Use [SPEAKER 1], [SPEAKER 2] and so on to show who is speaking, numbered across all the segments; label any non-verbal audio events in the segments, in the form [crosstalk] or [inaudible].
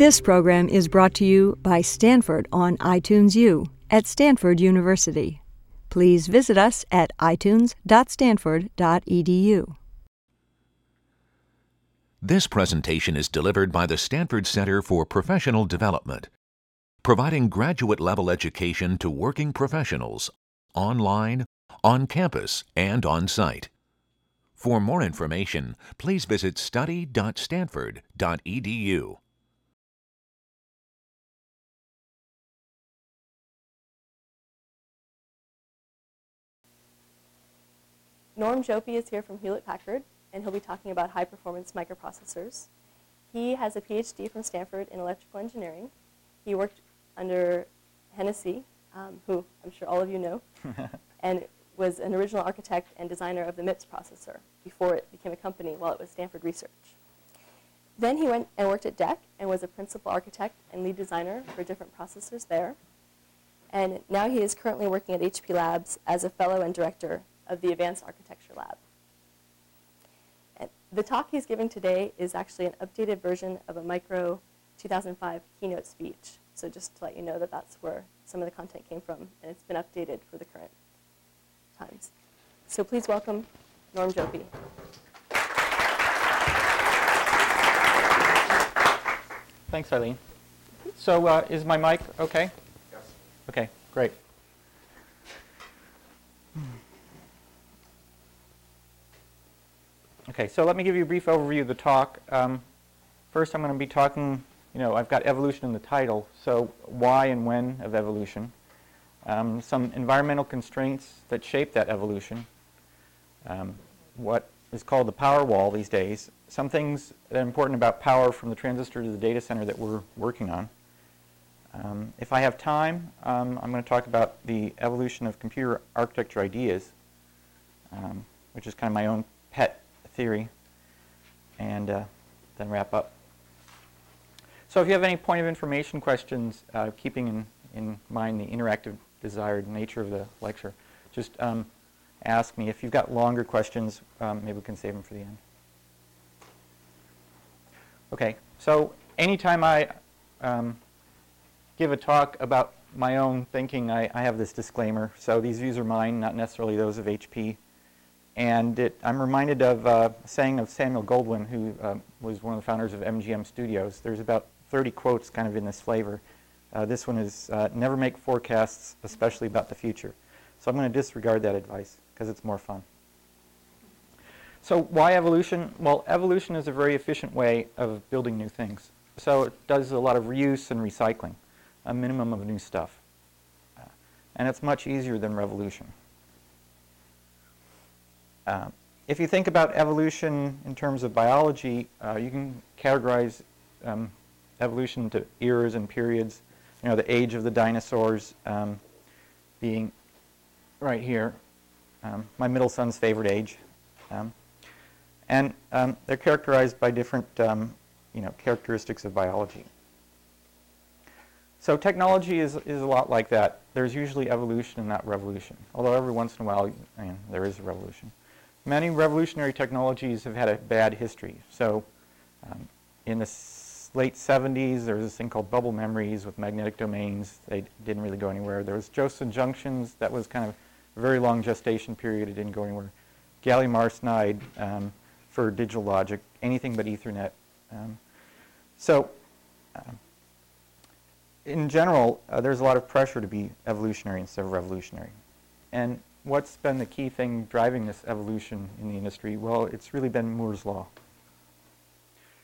[SPEAKER 1] This program is brought to you by Stanford on iTunes U at Stanford University. Please visit us at itunes.stanford.edu.
[SPEAKER 2] This presentation is delivered by the Stanford Center for Professional Development, providing graduate level education to working professionals online, on campus, and on site. For more information, please visit study.stanford.edu.
[SPEAKER 3] Norm Jouppi is here from Hewlett Packard, and he'll be talking about high performance microprocessors. He has a PhD from Stanford in electrical engineering. He worked under Hennessy, um, who I'm sure all of you know, [laughs] and was an original architect and designer of the MIPS processor before it became a company while it was Stanford Research. Then he went and worked at DEC and was a principal architect and lead designer for different processors there. And now he is currently working at HP Labs as a fellow and director of the Advanced Architecture Lab. And the talk he's giving today is actually an updated version of a Micro 2005 keynote speech. So just to let you know that that's where some of the content came from, and it's been updated for the current times. So please welcome Norm Jouppi.
[SPEAKER 4] Thanks, Eileen. So uh, is my mic okay?
[SPEAKER 5] Yes.
[SPEAKER 4] Okay, great. Okay, so let me give you a brief overview of the talk. Um, first, I'm going to be talking, you know, I've got evolution in the title, so why and when of evolution. Um, some environmental constraints that shape that evolution. Um, what is called the power wall these days. Some things that are important about power from the transistor to the data center that we're working on. Um, if I have time, um, I'm going to talk about the evolution of computer architecture ideas, um, which is kind of my own pet theory, and uh, then wrap up. So if you have any point of information questions, uh, keeping in, in mind the interactive desired nature of the lecture, just um, ask me. If you've got longer questions, um, maybe we can save them for the end. Okay, so anytime I um, give a talk about my own thinking, I, I, have this disclaimer. So these views are mine, not necessarily those of HP. And it, I'm reminded of uh, a saying of Samuel Goldwyn, who uh, was one of the founders of MGM Studios. There's about 30 quotes kind of in this flavor. Uh, this one is uh, never make forecasts, especially about the future. So I'm going to disregard that advice because it's more fun. So why evolution? Well, evolution is a very efficient way of building new things. So it does a lot of reuse and recycling, a minimum of new stuff. Uh, and it's much easier than revolution. Uh, if you think about evolution in terms of biology, uh, you can categorize um, evolution into eras and periods. You know, the age of the dinosaurs um, being right here, um, my middle son's favorite age. Um, and um, they're characterized by different um, you know, characteristics of biology. So technology is, is a lot like that. There's usually evolution and not revolution, although every once in a while I mean, there is a revolution. Many revolutionary technologies have had a bad history. So um, in the late 70s, there was this thing called bubble memories with magnetic domains. They didn't really go anywhere. There was Josephson junctions. That was kind of a very long gestation period. It didn't go anywhere. Gallium arsenide um, for digital logic, anything but Ethernet. Um, so uh, in general, uh, there's a lot of pressure to be evolutionary instead of revolutionary. And what's been the key thing driving this evolution in the industry? Well, it's really been Moore's Law.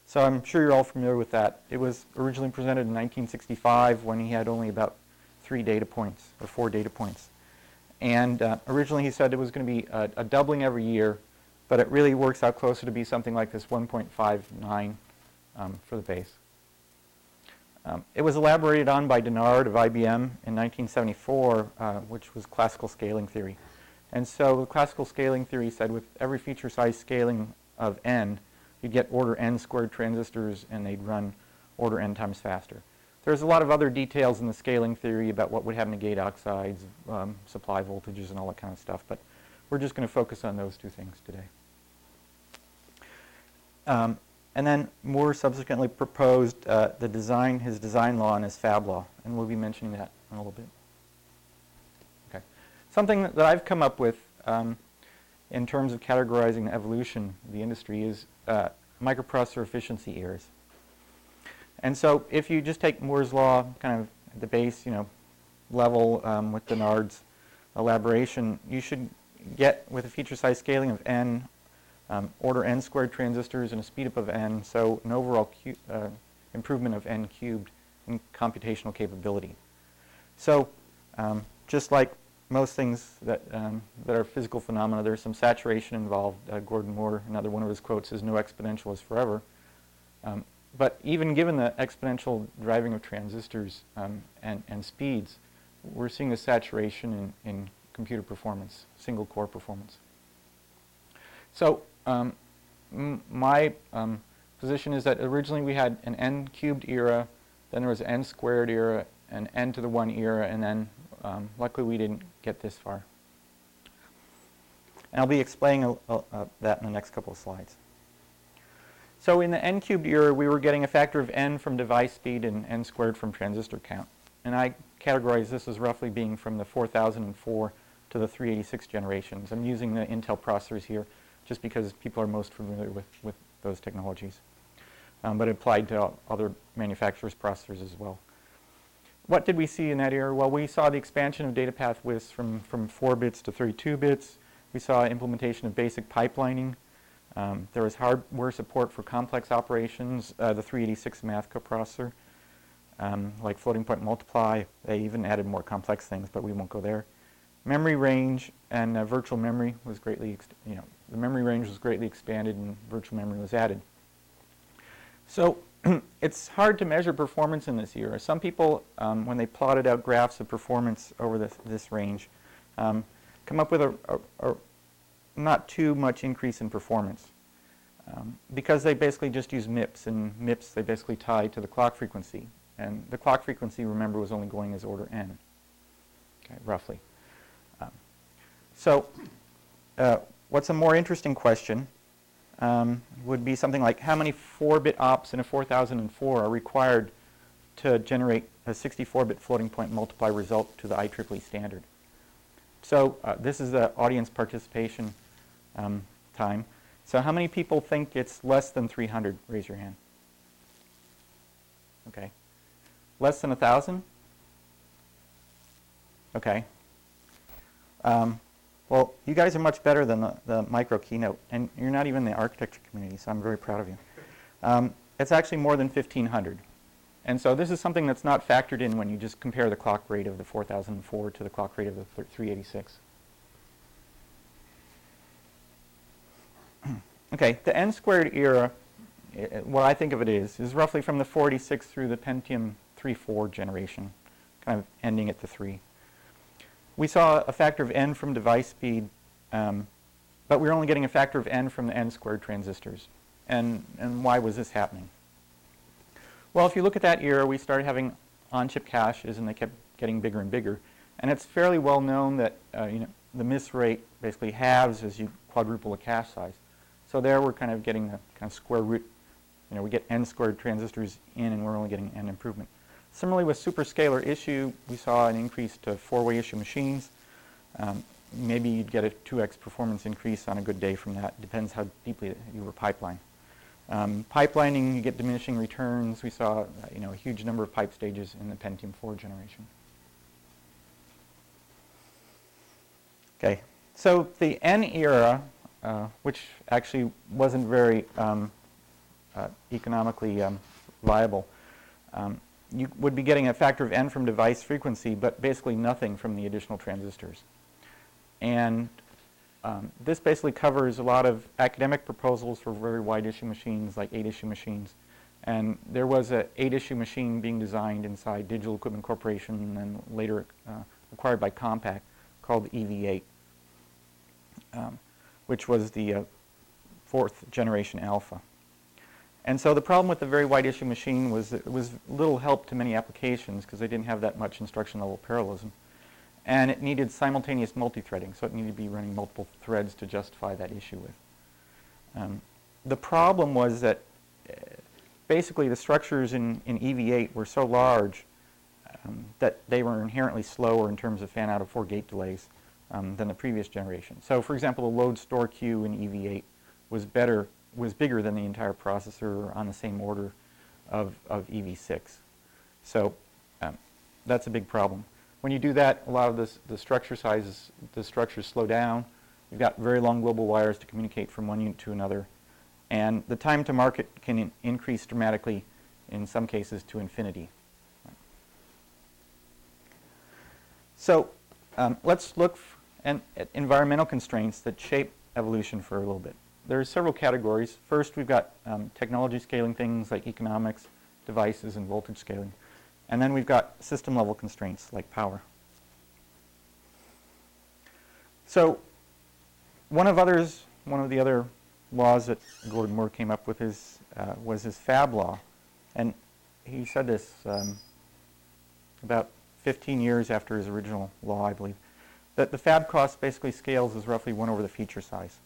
[SPEAKER 4] So I'm sure you're all familiar with that. It was originally presented in 1965 when he had only about three data points or four data points. And uh, originally he said it was going to be a, a, doubling every year, but it really works out closer to be something like this 1.59 um, for the base. Um, it was elaborated on by Dennard of IBM in 1974, uh, which was classical scaling theory. And so the classical scaling theory said with every feature size scaling of n, you'd get order n squared transistors and they'd run order n times faster. There's a lot of other details in the scaling theory about what would happen to gate oxides, um, supply voltages, and all that kind of stuff, but we're just going to focus on those two things today. Um, And then Moore subsequently proposed uh, the design, his design law and his fab law, and we'll be mentioning that in a little bit. Something that I've come up with um, in terms of categorizing the evolution of the industry is uh, microprocessor efficiency errors. And so if you just take Moore's law kind of at the base, you know, level um, with Dennard's elaboration, you should get with a feature size scaling of n, um, order n squared transistors and a speed up of n, so an overall uh, improvement of n cubed in computational capability. So um, just like most things that, um, that are physical phenomena, there's some saturation involved. Uh, Gordon Moore, another one of his quotes is, no exponential is forever. Um, but even given the exponential driving of transistors um, and, and speeds, we're seeing a saturation in, in computer performance, single core performance. So um, my um, position is that originally we had an n cubed era, then there was an n squared era, an n to the 1 era, and then um, luckily we didn't get this far. And I'll be explaining a, a, that in the next couple of slides. So in the n cubed era, we were getting a factor of n from device speed and n squared from transistor count. And I categorize this as roughly being from the 4004 to the 386 generations. I'm using the Intel processors here just because people are most familiar with, with those technologies. Um, but applied to other manufacturers' processors as well. What did we see in that era? Well, we saw the expansion of data path widths from, from 4 bits to 32 bits. We saw implementation of basic pipelining. Um, there was hardware support for complex operations, uh, the 386 math coprocessor, um, like floating point multiply. They even added more complex things, but we won't go there. Memory range and uh, virtual memory was greatly, you know, the memory range was greatly expanded and virtual memory was added. So [clears throat] it's hard to measure performance in this era. Some people, um, when they plotted out graphs of performance over this, this range, um, come up with a, a, a, not too much increase in performance. Um, because they basically just use MIPS, and MIPS they basically tie to the clock frequency. And the clock frequency, remember, was only going as order n, okay, roughly. Um, so uh, what's a more interesting question um, would be something like how many 4-bit ops in a 4004 are required to generate a 64-bit floating point multiply result to the IEEE standard. So uh, this is the audience participation um, time. So how many people think it's less than 300? Raise your hand. Okay. Less than 1,000? Okay. Um, well, you guys are much better than the, the, micro keynote, and you're not even the architecture community, so I'm very proud of you. Um, it's actually more than 1,500. And so this is something that's not factored in when you just compare the clock rate of the 4004 to the clock rate of the 386. [clears throat] okay, the n squared era, what I think of it is, is roughly from the 46 through the Pentium 3-4 generation, kind of ending at the 3 we saw a factor of n from device speed, um, but we were only getting a factor of n from the n squared transistors. And, and why was this happening? Well, if you look at that era, we started having on-chip caches, and they kept getting bigger and bigger. And it's fairly well known that uh, you know, the miss rate basically halves as you quadruple the cache size. So there we're kind of getting the kind of square root, you know, we get n squared transistors in, and we're only getting n improvement. Similarly with superscalar issue, we saw an increase to four-way issue machines. Um, maybe you'd get a 2x performance increase on a good day from that. Depends how deeply you were pipeline. Um, pipelining, you get diminishing returns. We saw uh, you know, a huge number of pipe stages in the Pentium 4 generation. Okay, so the N era, uh, which actually wasn't very um, uh, economically um, viable, um, you would be getting a factor of n from device frequency, but basically nothing from the additional transistors. And um, this basically covers a lot of academic proposals for very wide issue machines, like eight issue machines. And there was an eight issue machine being designed inside Digital Equipment Corporation and then later uh, acquired by Compaq called the EV8, um, which was the uh, fourth generation alpha. And so the problem with the very wide issue machine was it was little help to many applications because they didn't have that much instruction level parallelism. And it needed simultaneous multi-threading, so it needed to be running multiple threads to justify that issue with. Um, the problem was that basically the structures in, in EV8 were so large um, that they were inherently slower in terms of fan out of four gate delays um, than the previous generation. So for example, the load store queue in EV8 was better, was bigger than the entire processor on the same order of, of EV6. So um, that's a big problem. When you do that, a lot of this, the structure sizes, the structures slow down. You've got very long global wires to communicate from one unit to another. And the time to market can in increase dramatically, in some cases to infinity. So um, let's look at environmental constraints that shape evolution for a little bit. There are several categories. First, we've got um, technology scaling things like economics, devices, and voltage scaling. And then we've got system level constraints like power. So one of others, one of the other laws that Gordon Moore came up with is, uh, was his fab law. And he said this um, about 15 years after his original law, I believe, that the fab cost basically scales as roughly 1 over the feature size.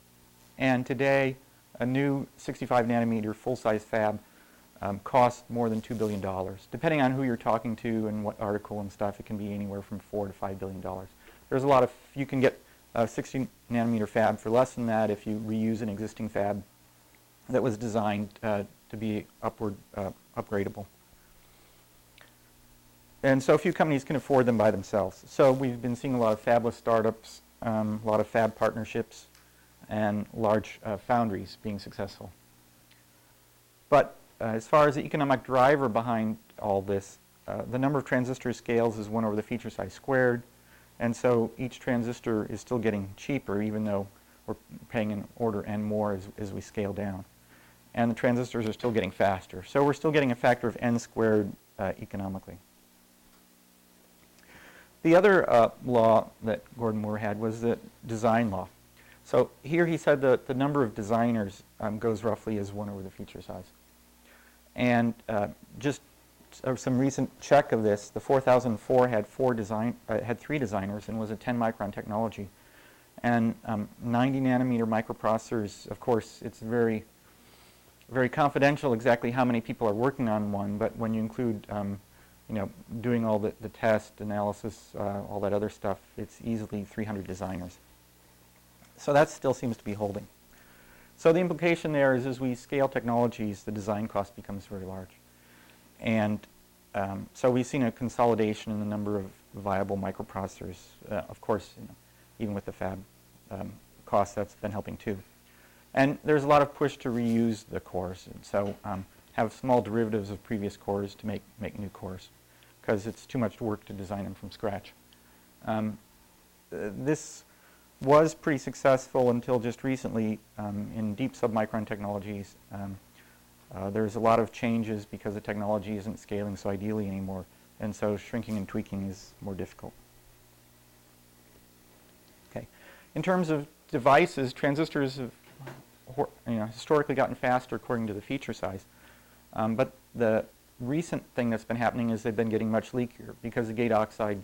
[SPEAKER 4] And today, a new 65 nanometer full-size fab um, costs more than $2 billion. Depending on who you're talking to and what article and stuff, it can be anywhere from 4 to $5 billion. There's a lot of, you can get a 60 nanometer fab for less than that if you reuse an existing fab that was designed uh, to be upward uh, upgradable. And so few companies can afford them by themselves. So we've been seeing a lot of fabless startups, um, a lot of fab partnerships, and large uh, foundries being successful. But uh, as far as the economic driver behind all this, uh, the number of transistor scales is 1 over the feature size squared. And so each transistor is still getting cheaper, even though we're paying an order n more as, as we scale down. And the transistors are still getting faster. So we're still getting a factor of n squared uh, economically. The other uh, law that Gordon Moore had was the design law. So here he said that the number of designers um, goes roughly as 1 over the feature size. And uh, just some recent check of this, the 4004 had four design, uh, had three designers and was a 10 micron technology. And um, 90 nanometer microprocessors, of course, it's very, very confidential exactly how many people are working on one, but when you include, um, you know, doing all the, the test, analysis, uh, all that other stuff, it's easily 300 designers. So that still seems to be holding. So the implication there is as we scale technologies, the design cost becomes very large. And um, so we've seen a consolidation in the number of viable microprocessors. Uh, of course, you know, even with the fab um, cost, that's been helping too. And there's a lot of push to reuse the cores. And so um, have small derivatives of previous cores to make, make new cores because it's too much work to design them from scratch. Um, uh, this was pretty successful until just recently um, in deep submicron technologies. Um, uh, there's a lot of changes because the technology isn't scaling so ideally anymore, and so shrinking and tweaking is more difficult. Okay. In terms of devices, transistors have you know, historically gotten faster according to the feature size. Um, but the recent thing that's been happening is they've been getting much leakier because the gate oxide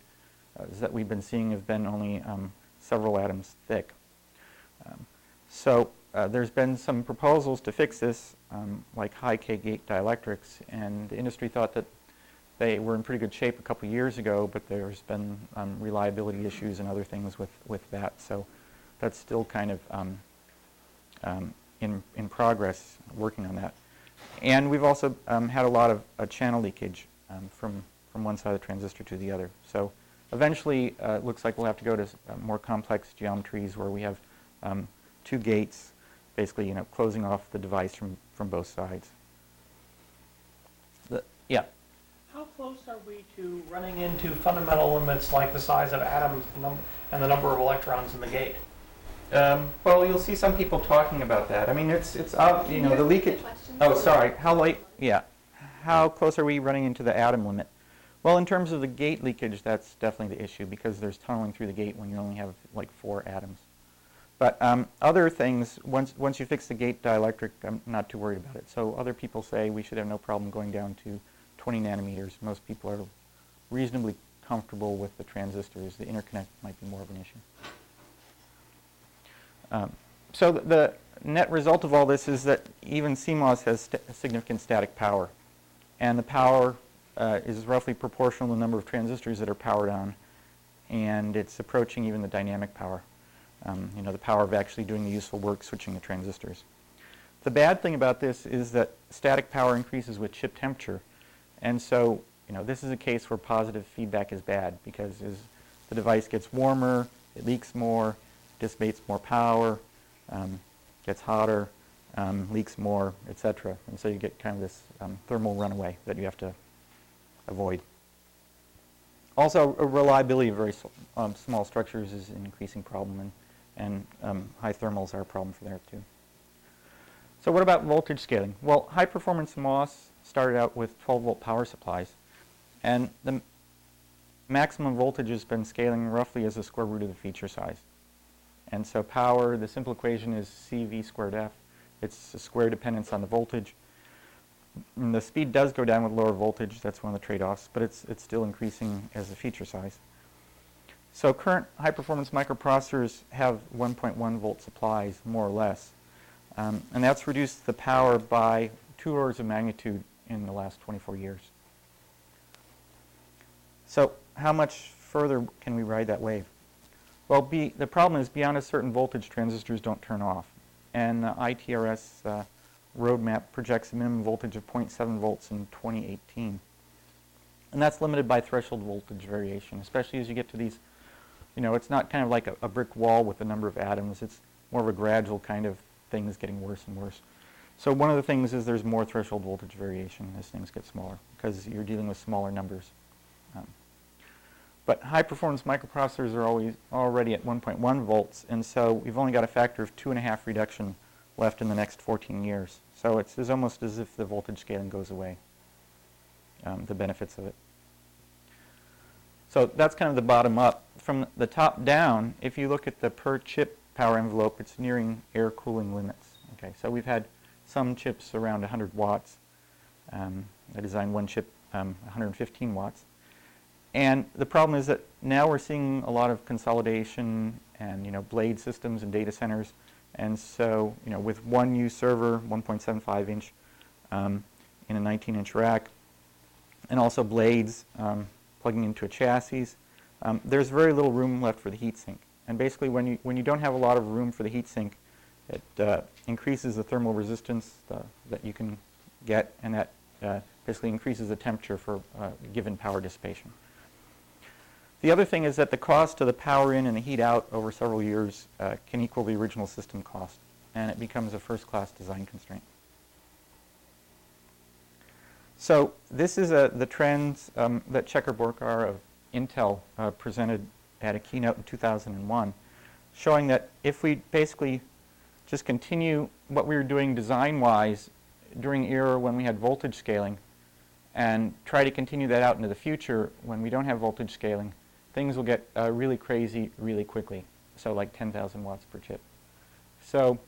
[SPEAKER 4] uh, that we've been seeing have been only um, several atoms thick. Um, so uh, there's been some proposals to fix this, um, like high K gate dielectrics, and the industry thought that they were in pretty good shape a couple years ago, but there's been um, reliability issues and other things with, with that. So that's still kind of um, um in, in progress, working on that. And we've also um, had a lot of uh, channel leakage um, from, from one side of the transistor to the other. So eventually, uh, it looks like we'll have to go to uh, more complex geometries where we have two gates basically, you know, closing off the device from, from both sides. The, yeah.
[SPEAKER 5] How close are we to running into fundamental limits like the size of atoms and the number of electrons in the gate?
[SPEAKER 4] Um, well, you'll see some people talking about that. I mean, it's it's uh, you know the leakage. Oh, sorry. How late? Yeah. How close are we running into the atom limit? Well, in terms of the gate leakage, that's definitely the issue because there's tunneling through the gate when you only have like four atoms. But um, other things, once, once you fix the gate dielectric, I'm not too worried about it. So other people say we should have no problem going down to 20 nanometers. Most people are reasonably comfortable with the transistors. The interconnect might be more of an issue. Um, so th- the net result of all this is that even CMOS has st- significant static power. And the power uh, is roughly proportional to the number of transistors that are powered on. And it's approaching even the dynamic power. Um, you know, the power of actually doing the useful work switching the transistors. The bad thing about this is that static power increases with chip temperature. And so, you know, this is a case where positive feedback is bad because as the device gets warmer, it leaks more, dissipates more power, um, gets hotter, um, leaks more, etc. And so you get kind of this um, thermal runaway that you have to avoid. Also, reliability of very um, small structures is an increasing problem, and, and um, high thermals are a problem for there too. So what about voltage scaling? Well, high performance MOS started out with 12 volt power supplies, and the maximum voltage has been scaling roughly as the square root of the feature size. And so power, the simple equation is CV squared F. It's a square dependence on the voltage. And the speed does go down with lower voltage. That's one of the trade-offs, but it's, it's still increasing as the feature size. So current high-performance microprocessors have 1.1 volt supplies, more or less. Um, and that's reduced the power by two orders of magnitude in the last 24 years. So how much further can we ride that wave? Well, be, the problem is beyond a certain voltage, transistors don't turn off. And the ITRS uh, roadmap projects a minimum voltage of 0.7 volts in 2018. And that's limited by threshold voltage variation, especially as you get to these, you know, it's not kind of like a, a brick wall with a number of atoms. It's more of a gradual kind of things getting worse and worse. So one of the things is there's more threshold voltage variation as things get smaller because you're dealing with smaller numbers. Um, but high performance microprocessors are always already at 1.1 volts, and so we've only got a factor of two and a half reduction left in the next 14 years. So it's, it's almost as if the voltage scaling goes away, um, the benefits of it. So that's kind of the bottom up. From the top down, if you look at the per chip power envelope, it's nearing air cooling limits. Okay, so we've had some chips around 100 watts. Um, I designed one chip um, 115 watts. And the problem is that now we're seeing a lot of consolidation and you know blade systems and data centers. And so you know with one U server, 1.75 inch um, in a 19 inch rack, and also blades um, plugging into a chassis, um, there's very little room left for the heatsink. And basically when you, when you don't have a lot of room for the heatsink, it uh, increases the thermal resistance uh, that you can get, and that uh, basically increases the temperature for uh, given power dissipation. The other thing is that the cost of the power in and the heat out over several years uh, can equal the original system cost, and it becomes a first-class design constraint. So this is a, the trends um, that Shekhar Borkar of Intel uh, presented at a keynote in 2001, showing that if we basically just continue what we were doing design-wise during era when we had voltage scaling and try to continue that out into the future when we don't have voltage scaling, things will get uh, really crazy really quickly. So like 10,000 watts per chip. So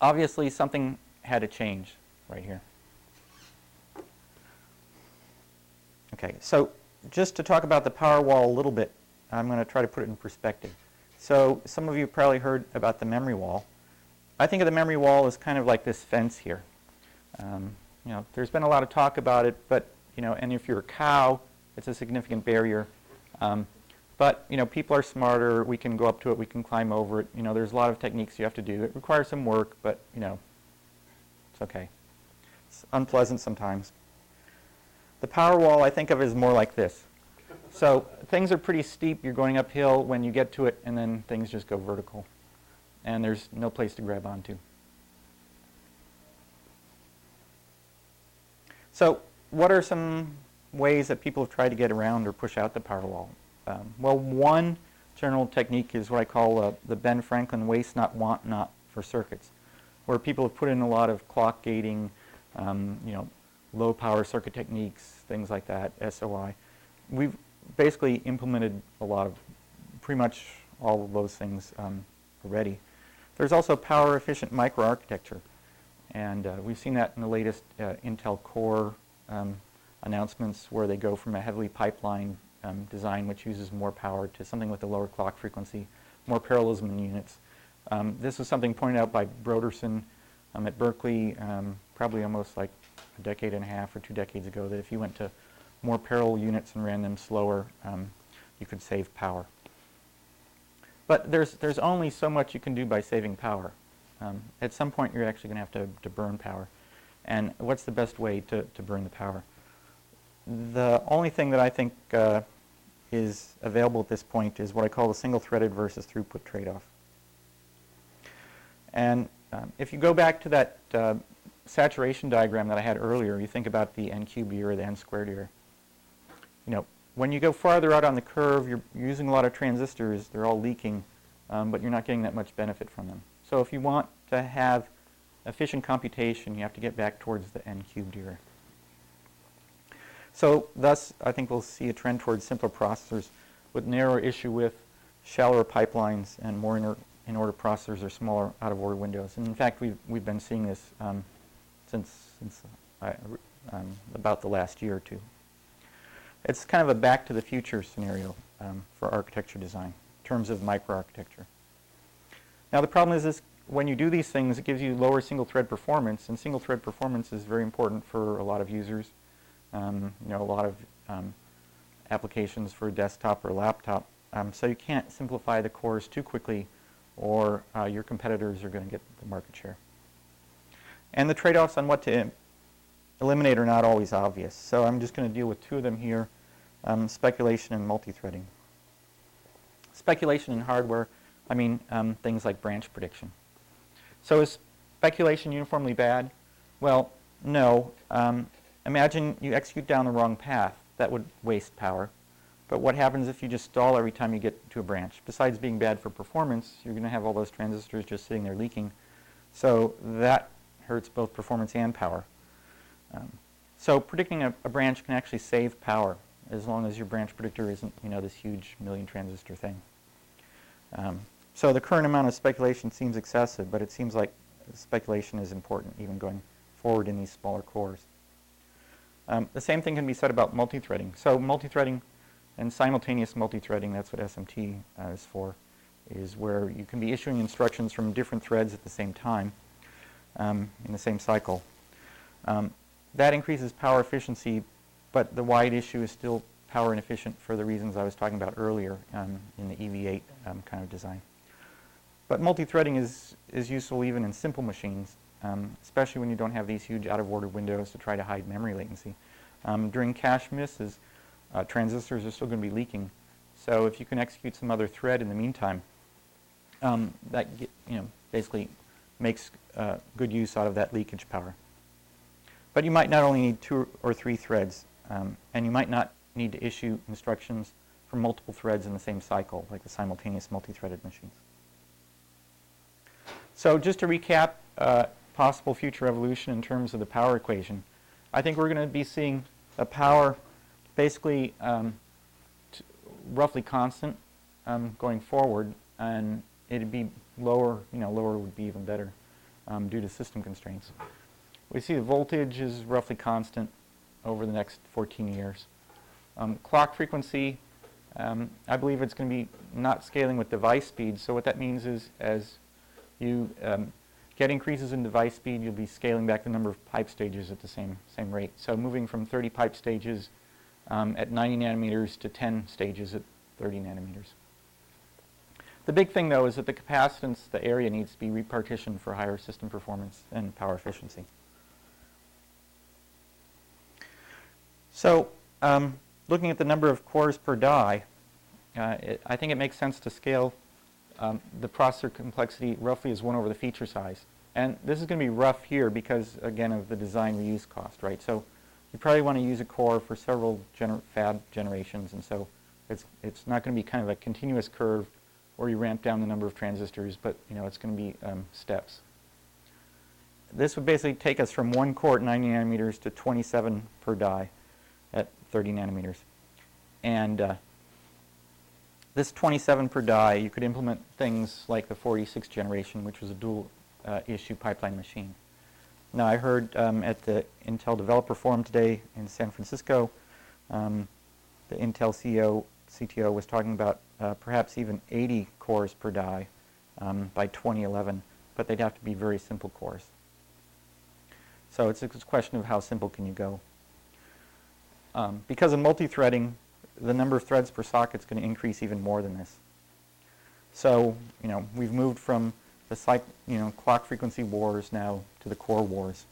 [SPEAKER 4] obviously something had to change right here. Okay, so just to talk about the power wall a little bit, I'm going to try to put it in perspective. So some of you probably heard about the memory wall. I think of the memory wall as kind of like this fence here. Um, you know, there's been a lot of talk about it, but you know, and if you're a cow, it's a significant barrier. Um, but you know, people are smarter. We can go up to it. We can climb over it. You know, there's a lot of techniques you have to do. It requires some work, but you know, it's okay. It's unpleasant sometimes. The power wall I think of is more like this. So things are pretty steep. You're going uphill when you get to it, and then things just go vertical, and there's no place to grab onto. So what are some ways that people have tried to get around or push out the power wall? Um, well, one general technique is what I call uh, the Ben Franklin waste not, want not for circuits, where people have put in a lot of clock gating, um, you know, low power circuit techniques, things like that, SOI. We've basically implemented a lot of, pretty much all of those things um, already. There's also power efficient microarchitecture. And uh, we've seen that in the latest uh, Intel Core um, announcements where they go from a heavily pipeline um, design which uses more power to something with a lower clock frequency, more parallelism in units, Um, this was something pointed out by Brodersen um, at Berkeley, um, probably almost like a decade and a half or two decades ago, that if you went to more parallel units and ran them slower, um, you could save power. But there's, there's only so much you can do by saving power. Um, at some point, you're actually going to have to, to burn power. And what's the best way to, to burn the power? The only thing that I think uh, is available at this point is what I call the single-threaded versus throughput trade-off. And um, if you go back to that uh, saturation diagram that I had earlier, you think about the n cubed year or the n squared year. You know, when you go farther out on the curve, you're using a lot of transistors. They're all leaking, um, but you're not getting that much benefit from them. So if you want to have efficient computation, you have to get back towards the n cubed year. So thus, I think we'll see a trend towards simpler processors with narrower issue width, shallower pipelines, and more inner in-order processors or smaller out-of-order windows. And in fact, we've, we've been seeing this um, since, since uh, um, about the last year or two. It's kind of a back to the future scenario um, for architecture design in terms of microarchitecture. Now the problem is this, when you do these things, it gives you lower single thread performance, and single thread performance is very important for a lot of users. Um, you know, a lot of um, applications for desktop or laptop. Um, so you can't simplify the cores too quickly or uh, your competitors are going to get the market share. And the trade-offs on what to eliminate are not always obvious. So I'm just going to deal with two of them here, um, speculation and multi-threading. Speculation in hardware, I mean um, things like branch prediction. So is speculation uniformly bad? Well, no. Um, imagine you execute down the wrong path. That would waste power. But what happens if you just stall every time you get to a branch? Besides being bad for performance, you're going to have all those transistors just sitting there leaking. So that hurts both performance and power. Um, so predicting a, a, branch can actually save power as long as your branch predictor isn't, you know, this huge million transistor thing. Um, so the current amount of speculation seems excessive, but it seems like speculation is important even going forward in these smaller cores. Um, the same thing can be said about multi-threading. So multi-threading and simultaneous multi-threading, that's what SMT uh, is for, is where you can be issuing instructions from different threads at the same time um, in the same cycle. Um, that increases power efficiency, but the wide issue is still power inefficient for the reasons I was talking about earlier um, in the EV8 um, kind of design. But multi-threading is, is useful even in simple machines, um, especially when you don't have these huge out-of-order windows to try to hide memory latency. Um, during cache misses, uh, transistors are still going to be leaking. So if you can execute some other thread in the meantime, um, that get, you know basically makes uh, good use out of that leakage power. But you might not only need two or three threads, um, and you might not need to issue instructions for multiple threads in the same cycle, like the simultaneous multi-threaded machines. So just to recap uh, possible future evolution in terms of the power equation, I think we're going to be seeing a power basically um, roughly constant um, going forward, and it'd be lower, you know, lower would be even better um, due to system constraints. We see the voltage is roughly constant over the next 14 years. Um, clock frequency, um, I believe it's going to be not scaling with device speed. So what that means is as you um, get increases in device speed, you'll be scaling back the number of pipe stages at the same, same rate. So moving from 30 pipe stages um, at 90 nanometers to 10 stages at 30 nanometers. The big thing, though, is that the capacitance, the area needs to be repartitioned for higher system performance and power efficiency. So um, looking at the number of cores per die, uh, it, I think it makes sense to scale um, the processor complexity roughly is 1 over the feature size. And this is going to be rough here because, again, of the design reuse cost, right? So you probably want to use a core for several gener fab generations, and so it's, it's not going to be kind of a continuous curve where you ramp down the number of transistors, but you know, it's going to be um, steps. This would basically take us from one core at 90 nanometers to 27 per die at 30 nanometers. And uh, this 27 per die, you could implement things like the 46 generation, which was a dual uh, issue pipeline machine. Now, I heard um, at the Intel Developer Forum today in San Francisco, um, the Intel CEO, CTO was talking about uh, perhaps even 80 cores per die um, by 2011, but they'd have to be very simple cores. So it's a question of how simple can you go. Um, because of multi-threading, the number of threads per socket is going to increase even more than this. So, you know, we've moved from the you know, clock frequency wars now to the core wars.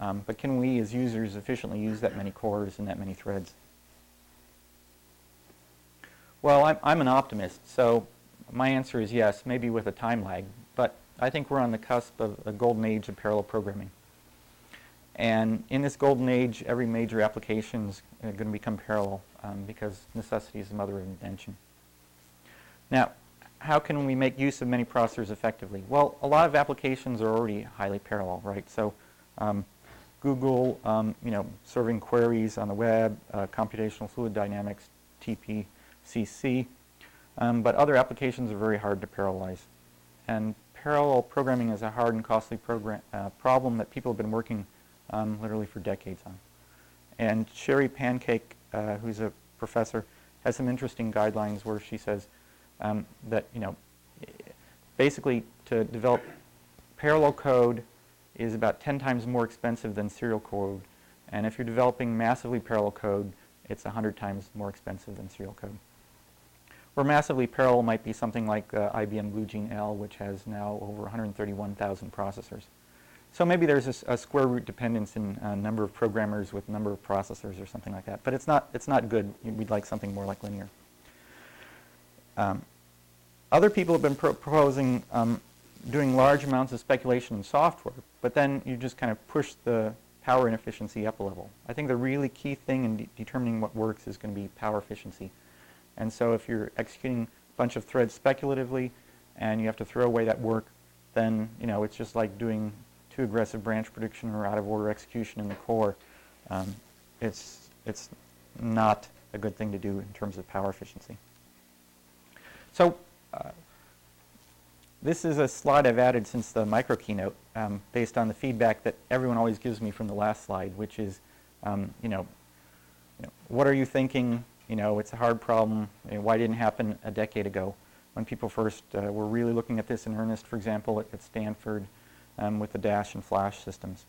[SPEAKER 4] Um, but can we, as users, efficiently use that many cores and that many threads? Well, I'm, I'm an optimist, so my answer is yes, maybe with a time lag. But I think we're on the cusp of a golden age of parallel programming. And in this golden age, every major application is going to become parallel um, because necessity is the mother of invention. Now, how can we make use of many processors effectively? Well, a lot of applications are already highly parallel, right? So um, Google, um, you know, serving queries on the web, uh, computational fluid dynamics, TPCC, um, but other applications are very hard to parallelize. And parallel programming is a hard and costly program, uh, problem that people have been working um, literally for decades on. And Cherri Pancake, uh, who's a professor, has some interesting guidelines where she says um, that, you know, basically to develop parallel code is about 10 times more expensive than serial code. And if you're developing massively parallel code, it's 100 times more expensive than serial code. Where massively parallel might be something like uh, IBM Blue Gene L, which has now over 131,000 processors. So maybe there's a, a, square root dependence in a number of programmers with number of processors or something like that. But it's not, it's not good. We'd like something more like linear. Um, other people have been pro proposing um, doing large amounts of speculation in software, but then you just kind of push the power inefficiency up a level. I think the really key thing in de determining what works is going to be power efficiency. And so if you're executing a bunch of threads speculatively and you have to throw away that work, then you know it's just like doing too aggressive branch prediction or out of order execution in the core. Um, it's, it's not a good thing to do in terms of power efficiency. So uh, this is a slide I've added since the micro keynote um, based on the feedback that everyone always gives me from the last slide, which is, um, you, know, you, know, what are you thinking? You know, it's a hard problem. You know, why didn't it happen a decade ago when people first uh, were really looking at this in earnest, for example, at, at Stanford um, with the Dash and Flash systems?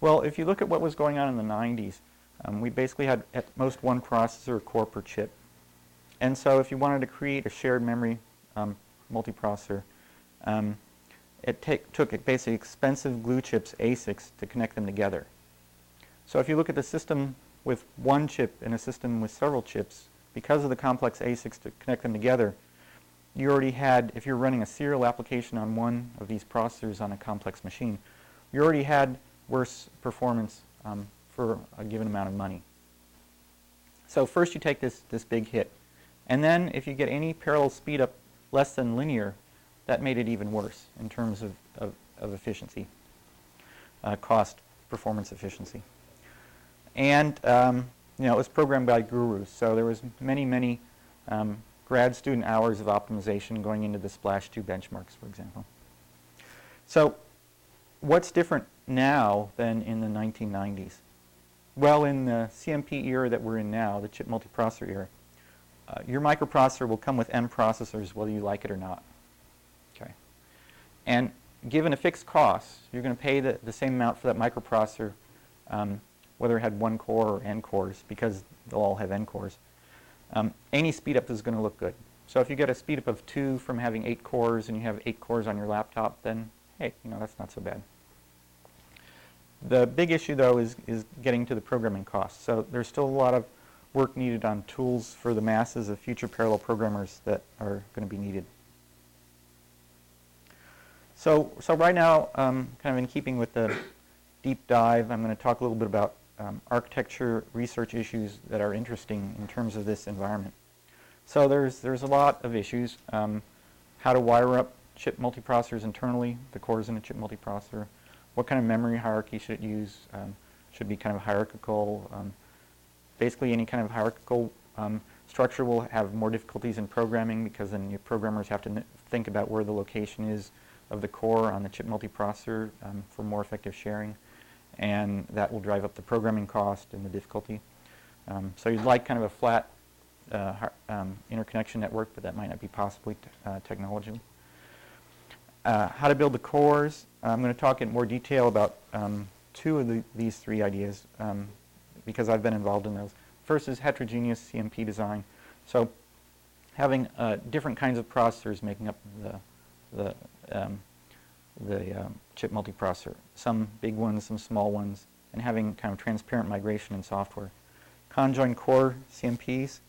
[SPEAKER 4] Well, if you look at what was going on in the 90s, um, we basically had at most one processor core per chip. And so if you wanted to create a shared memory um, multiprocessor, um, it take, took basically expensive glue chips, ASICs, to connect them together. So if you look at the system with one chip and a system with several chips, because of the complex ASICs to connect them together, you already had, if you're running a serial application on one of these processors on a complex machine, you already had worse performance um, for a given amount of money. So first you take this, this big hit. And then if you get any parallel speed up less than linear, that made it even worse in terms of, of, of efficiency, uh, cost, performance efficiency. And um, you know, it was programmed by gurus, so there was many, many um, grad student hours of optimization going into the Splash 2 benchmarks, for example. So what's different now than in the 1990s? Well, in the CMP era that we're in now, the chip multiprocessor era, uh, your microprocessor will come with M processors whether you like it or not. Okay. And given a fixed cost, you're going to pay the, the same amount for that microprocessor um, whether it had one core or n cores because they'll all have n cores. Um, any speed up is going to look good. So if you get a speed up of 2 from having 8 cores and you have 8 cores on your laptop, then hey, you know, that's not so bad. The big issue, though, is, is getting to the programming costs. So there's still a lot of work needed on tools for the masses of future parallel programmers that are going to be needed. So, so right now, um, kind of in keeping with the deep dive, I'm going to talk a little bit about um, architecture research issues that are interesting in terms of this environment. So there's, there's a lot of issues. Um, how to wire up chip multiprocessors internally, the cores in a chip multiprocessor. What kind of memory hierarchy should it use? Um, should be kind of hierarchical. Um, basically any kind of hierarchical um, structure will have more difficulties in programming because then your programmers have to think about where the location is of the core on the chip multiprocessor um, for more effective sharing. And that will drive up the programming cost and the difficulty. Um, so you'd like kind of a flat uh, um, interconnection network, but that might not be possible uh, technologically. uh, how to build the cores. I'm going to talk in more detail about um, two of the, these three ideas um, because I've been involved in those. First is heterogeneous CMP design. So having uh, different kinds of processors making up the, the, um, the um, chip multiprocessor. Some big ones, some small ones, and having kind of transparent migration in software. Conjoined core CMPs,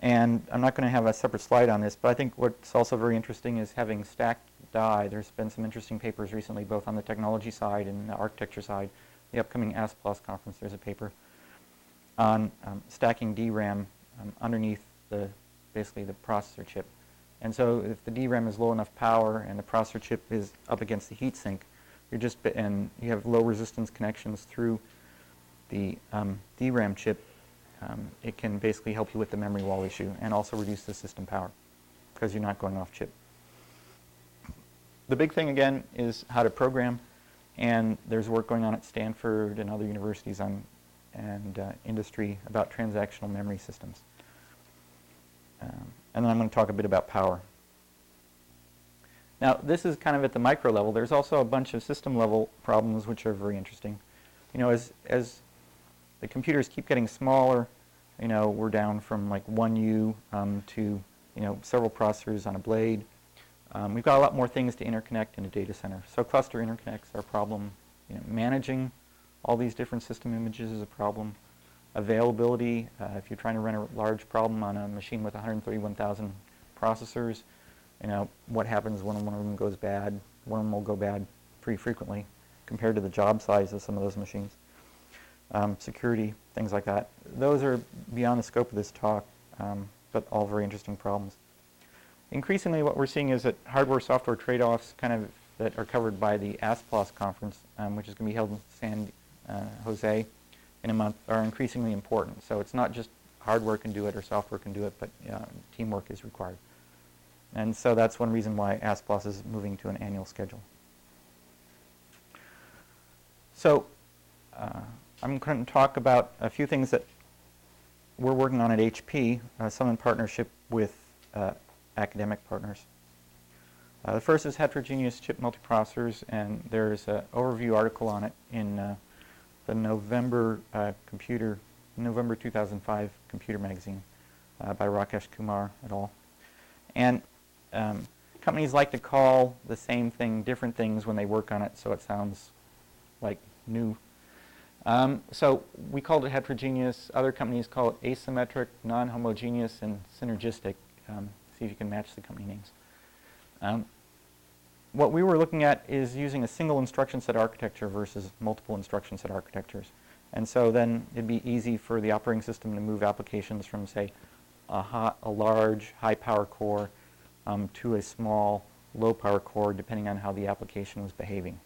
[SPEAKER 4] and I'm not going to have a separate slide on this, but I think what's also very interesting is having stacked die. There's been some interesting papers recently, both on the technology side and the architecture side. The upcoming ASPLOS conference, there's a paper on um, stacking DRAM um, underneath the basically the processor chip. And so if the DRAM is low enough power and the processor chip is up against the heatsink, you're just and you have low resistance connections through the um, DRAM chip, um, it can basically help you with the memory wall issue and also reduce the system power because you're not going off chip. The big thing again is how to program, and there's work going on at Stanford and other universities on and uh, industry about transactional memory systems. Um, and then I'm going to talk a bit about power. Now, this is kind of at the micro level. There's also a bunch of system level problems which are very interesting. You know, as, as the computers keep getting smaller, you know, we're down from like 1U um, to, you know, several processors on a blade. Um, we've got a lot more things to interconnect in a data center. So cluster interconnects are a problem. You know, managing all these different system images is a problem. Availability, uh, if you're trying to run a large problem on a machine with 131,000 processors, you know, what happens when one of them goes bad? One of them will go bad pretty frequently compared to the job size of some of those machines. Um, security, things like that. Those are beyond the scope of this talk, um, but all very interesting problems. Increasingly, what we're seeing is that hardware-software trade-offs kind of that are covered by the ASPLOS conference, um, which is going to be held in San uh, Jose in a month, are increasingly important. So it's not just hardware can do it or software can do it, but uh, teamwork is required. And so that's one reason why ASPLOS is moving to an annual schedule. So uh, I'm going to talk about a few things that we're working on at HP, uh, some in partnership with uh, academic partners. Uh, the first is heterogeneous chip multiprocessors, and there's an overview article on it in uh, the November uh, computer, November 2005 computer magazine uh, by Rakesh Kumar et al. And um, companies like to call the same thing different things when they work on it, so it sounds like new. Um, so we called it heterogeneous. Other companies call it asymmetric, non-homogeneous, and synergistic. Um, see if you can match the company names. Um, what we were looking at is using a single instruction set architecture versus multiple instruction set architectures. And so then it'd be easy for the operating system to move applications from, say, a, hot, a large high-power core um, to a small low-power core, depending on how the application was behaving.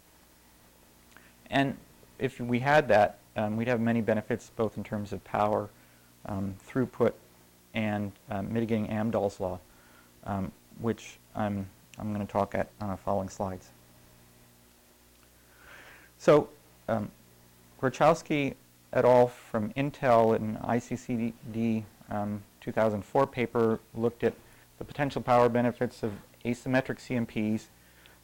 [SPEAKER 4] And if we had that, um, we'd have many benefits, both in terms of power, um, throughput, and um, mitigating Amdahl's law um, which I'm, I'm going to talk at on the following slides. So um, Grochowski et al. from Intel in ICCD um, 2004 paper looked at the potential power benefits of asymmetric CMPs,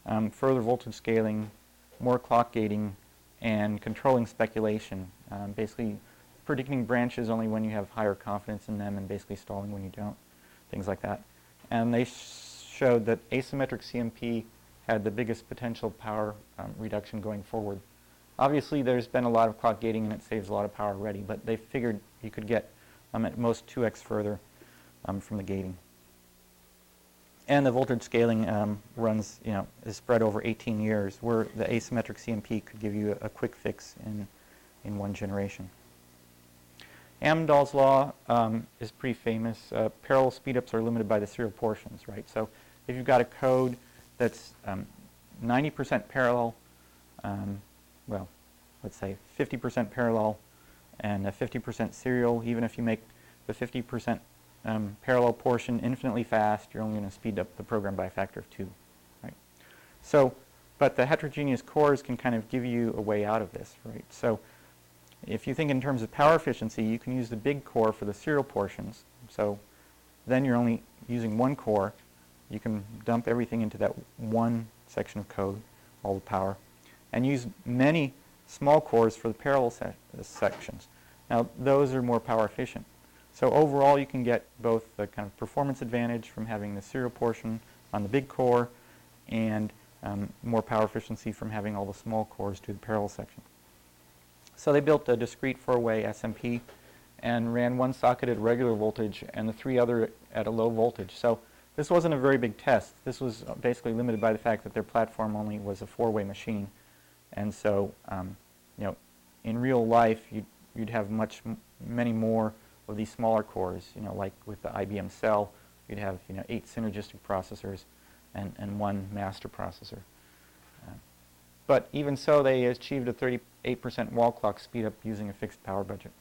[SPEAKER 4] um, further voltage scaling, more clock gating, and controlling speculation. Um, basically predicting branches only when you have higher confidence in them and basically stalling when you don't, things like that and they showed that asymmetric CMP had the biggest potential power um, reduction going forward. Obviously, there's been a lot of clock gating and it saves a lot of power already, but they figured you could get um, at most 2x further um, from the gating. And the voltage scaling um, runs, you know, is spread over 18 years, where the asymmetric CMP could give you a, a quick fix in, in one generation. Amdahl's law um, is pretty famous. Uh, parallel speedups are limited by the serial portions, right? So if you've got a code that's 90% um, parallel, um, well, let's say 50% parallel and a 50% serial, even if you make the 50% um, parallel portion infinitely fast, you're only going to speed up the program by a factor of two, right? So, but the heterogeneous cores can kind of give you a way out of this, right? So if you think in terms of power efficiency, you can use the big core for the serial portions. So then you're only using one core. You can dump everything into that one section of code, all the power, and use many small cores for the parallel se sections. Now, those are more power efficient. So overall, you can get both the kind of performance advantage from having the serial portion on the big core and um, more power efficiency from having all the small cores to the parallel section. So they built a discrete four-way SMP and ran one socket at regular voltage and the three other at a low voltage. So this wasn't a very big test. This was basically limited by the fact that their platform only was a four-way machine. And so, um, you know, in real life, you'd, you'd have much, many more of these smaller cores. You know, like with the IBM Cell, you'd have, you know, eight synergistic processors and, and one master processor. Uh, but even so, they achieved a 38% wall clock speed up using a fixed power budget.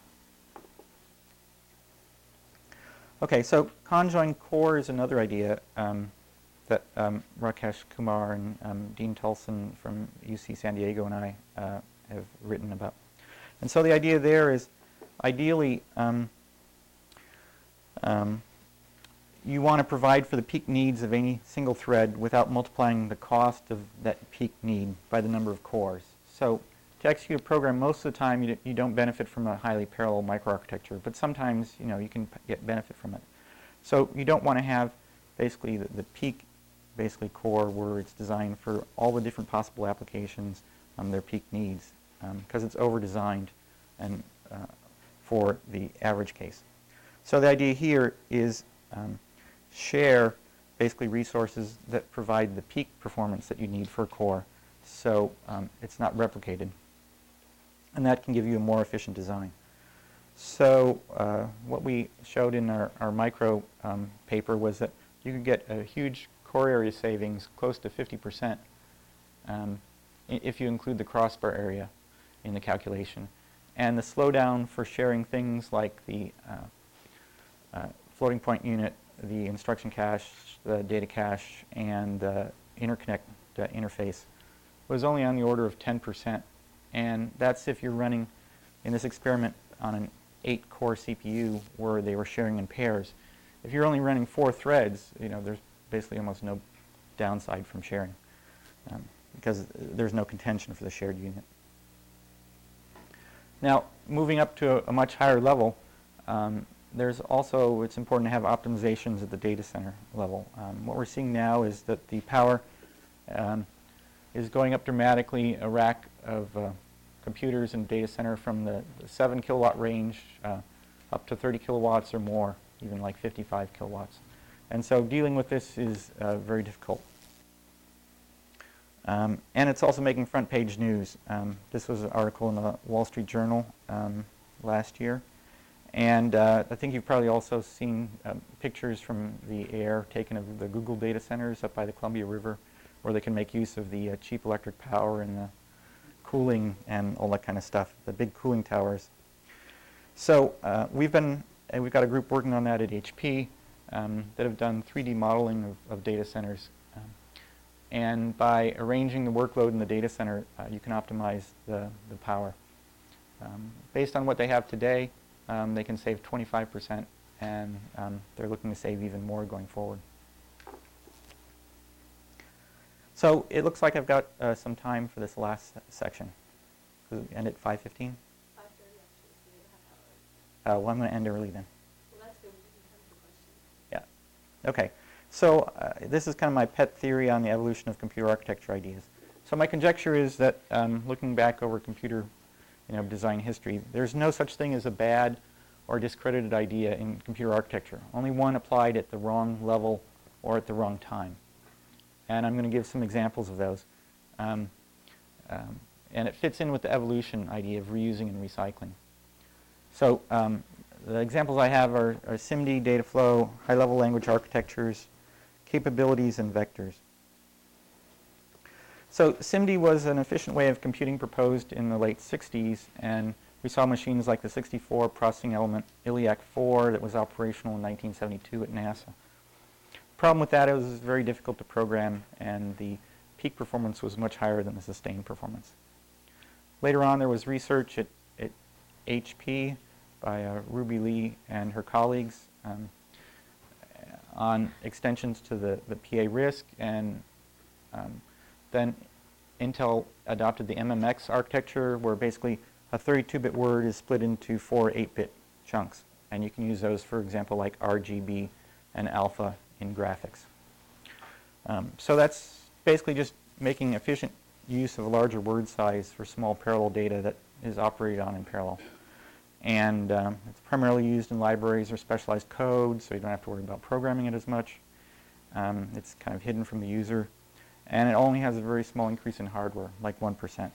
[SPEAKER 4] Okay, so conjoined core is another idea um, that um, Rakesh Kumar and um, Dean Tullsen from UC San Diego and I uh, have written about. And so the idea there is ideally um, um, you want to provide for the peak needs of any single thread without multiplying the cost of that peak need by the number of cores. So to execute a program, most of the time you, you don't benefit from a highly parallel microarchitecture, but sometimes you know you can get benefit from it. So you don't want to have basically the, the peak basically core where it's designed for all the different possible applications, um, their peak needs, because um, it's over-designed and uh, for the average case. So the idea here is um, share basically resources that provide the peak performance that you need for core so um, it's not replicated and that can give you a more efficient design. So uh, what we showed in our, our micro um, paper was that you could get a huge core area savings, close to 50%, um, if you include the crossbar area in the calculation. And the slowdown for sharing things like the uh, uh, floating point unit, the instruction cache, the data cache, and the interconnect interface was only on the order of 10% and that's if you're running in this experiment on an 8-core CPU where they were sharing in pairs. If you're only running four threads, you know, there's basically almost no downside from sharing um, because there's no contention for the shared unit. Now, moving up to a, a much higher level, um, there's also, it's important to have optimizations at the data center level. Um, what we're seeing now is that the power um, is going up dramatically. A rack of uh, computers and data center from the, the 7 kilowatt range uh, up to 30 kilowatts or more, even like 55 kilowatts. And so dealing with this is uh, very difficult. Um, and it's also making front page news. Um, this was an article in the Wall Street Journal um, last year. And uh, I think you've probably also seen um, pictures from the air taken of the Google data centers up by the Columbia River where they can make use of the uh, cheap electric power and the cooling and all that kind of stuff, the big cooling towers. So uh, we've been, uh, we've got a group working on that at HP um, that have done 3D modeling of, of data centers. Um, and by arranging the workload in the data center, uh, you can optimize the, the power. Um, based on what they have today, um, they can save 25%, and um, they're looking to save even more going forward. So it looks like I've got uh, some time for this last section. Does it end at 5.15? 5.30 actually, so uh, well, I'm going to end early then.
[SPEAKER 3] Well, that's good. We can come to
[SPEAKER 4] Yeah. Okay. So uh, this is kind of my pet theory on the evolution of computer architecture ideas. So my conjecture is that um, looking back over computer you know, design history, there's no such thing as a bad or discredited idea in computer architecture. Only one applied at the wrong level or at the wrong time and I'm going to give some examples of those. Um, um, and it fits in with the evolution idea of reusing and recycling. So um, the examples I have are, are SIMD, data flow, high-level language architectures, capabilities, and vectors. So SIMD was an efficient way of computing proposed in the late 60s, and we saw machines like the 64 processing element ILLIAC 4 that was operational in 1972 at NASA problem with that, it was very difficult to program, and the peak performance was much higher than the sustained performance. Later on, there was research at, at HP by uh, Ruby Lee and her colleagues um, on extensions to the, the PA RISC and um, then Intel adopted the MMX architecture where basically a 32-bit word is split into four 8-bit chunks. And you can use those, for example, like RGB and alpha in graphics. Um, so that's basically just making efficient use of a larger word size for small parallel data that is operated on in parallel. And um, it's primarily used in libraries or specialized code, so you don't have to worry about programming it as much. Um, it's kind of hidden from the user. And it only has a very small increase in hardware, like 1%.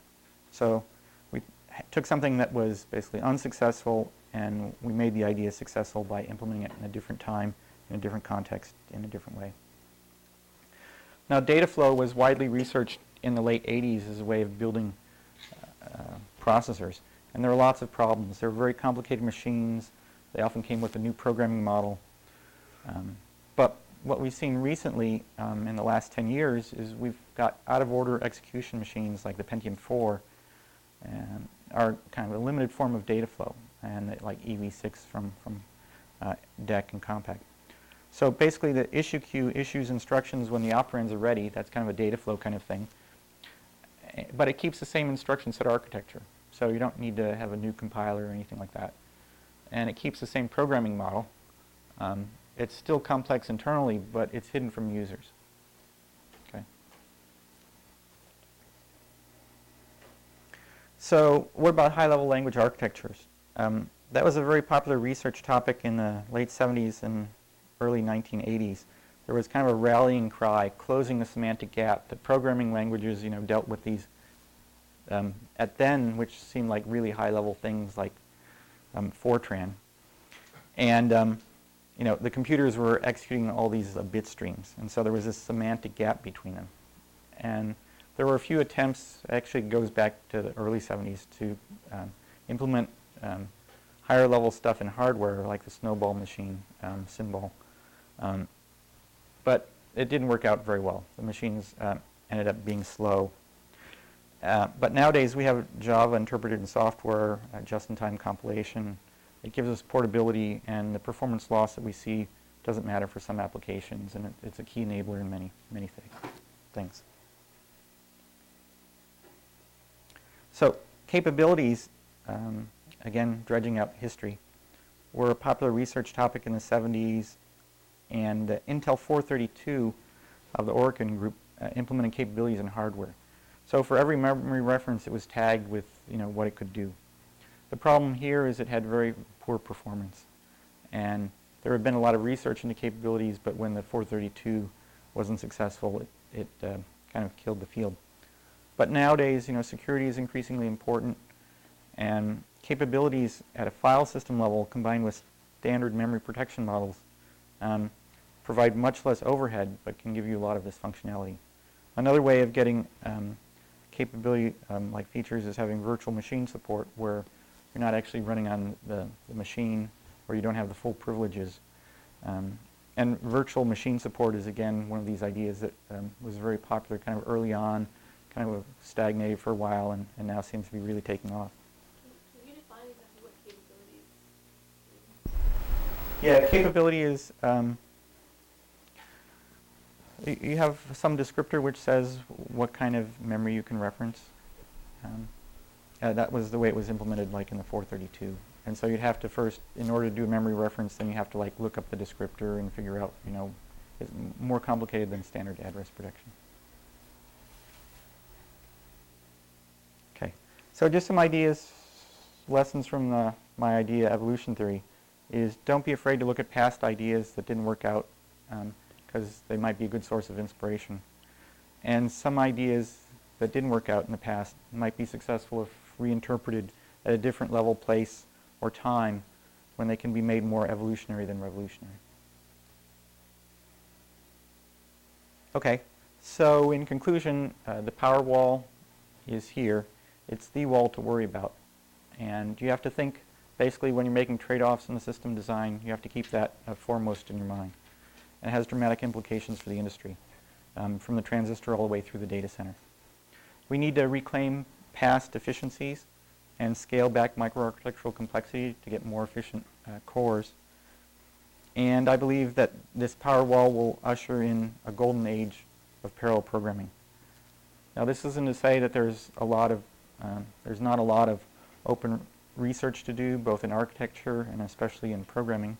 [SPEAKER 4] So we took something that was basically unsuccessful and we made the idea successful by implementing it in a different time, in a different context, in a different way. Now, data flow was widely researched in the late 80s as a way of building uh, processors. And there are lots of problems. They're very complicated machines. They often came with a new programming model. Um, but what we've seen recently um, in the last 10 years is we've got out-of-order execution machines like the Pentium 4 and are kind of a limited form of data flow, and like EV6 from, from uh, DEC and Compaq. So basically the issue queue issues instructions when the operands are ready. That's kind of a data flow kind of thing. But it keeps the same instruction set architecture. So you don't need to have a new compiler or anything like that. And it keeps the same programming model. Um, it's still complex internally, but it's hidden from users. Okay. So what about high-level language architectures? Um, that was a very popular research topic in the late 70s and early 1980s, there was kind of a rallying cry, closing the semantic gap, that programming languages, you know, dealt with these, um, at then, which seemed like really high-level things like um, Fortran. And, um, you know, the computers were executing all these uh, bit streams, and so there was this semantic gap between them. And there were a few attempts, actually goes back to the early 70s, to um, implement um, higher level stuff in hardware like the snowball machine, um, SYMBOL. Um, but it didn't work out very well. The machines uh, ended up being slow. Uh, but nowadays we have Java interpreted in software, uh, just-in-time compilation. It gives us portability, and the performance loss that we see doesn't matter for some applications, and it, it's a key enabler in many, many th things. So capabilities, um, again, dredging up history, were a popular research topic in the 70s, and Intel 432 of the Oregon group uh, implemented capabilities in hardware. So for every memory reference, it was tagged with you know what it could do. The problem here is it had very poor performance, and there had been a lot of research into capabilities, but when the 432 wasn't successful, it, it uh, kind of killed the field. But nowadays, you know, security is increasingly important, and capabilities at a file system level combined with standard memory protection models um, provide much less overhead but can give you a lot of this functionality. Another way of getting um, capability um, like features is having virtual machine support where you're not actually running on the, the machine or you don't have the full privileges. Um, and virtual machine support is again one of these ideas that um, was very popular kind of early on, kind of stagnated for a while and, and now seems to be really taking off. Yeah, capability is um, you have some descriptor which says what kind of memory you can reference. Um, uh, that was the way it was implemented like in the 432. And so you'd have to first, in order to do a memory reference, then you have to like look up the descriptor and figure out, you know, it's more complicated than standard address protection. Okay, so just some ideas, lessons from the, my idea evolution theory is don't be afraid to look at past ideas that didn't work out because they might be a good source of inspiration. And some ideas that didn't work out in the past might be successful if reinterpreted at a different level, place, or time when they can be made more evolutionary than revolutionary. Okay, so in conclusion, uh, the power wall is here. It's the wall to worry about. And you have to think basically when you're making trade-offs in the system design, you have to keep that uh, foremost in your mind. And has dramatic implications for the industry, um, from the transistor all the way through the data center. We need to reclaim past efficiencies and scale back microarchitectural complexity to get more efficient uh, cores. And I believe that this power wall will usher in a golden age of parallel programming. Now, this isn't to say that there's a lot of, um, there's not a lot of open research to do, both in architecture and especially in programming.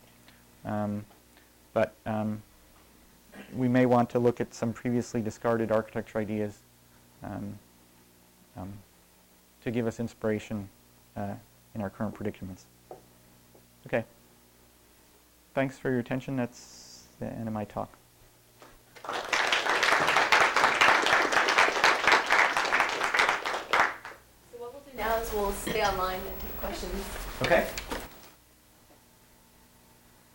[SPEAKER 4] Um, but um, we may want to look at some previously discarded architecture ideas um, um, to give us inspiration uh, in our current predicaments. Okay. Thanks for your attention. That's the end of my talk.
[SPEAKER 3] So what we'll do now is we'll stay online and take questions.
[SPEAKER 4] Okay.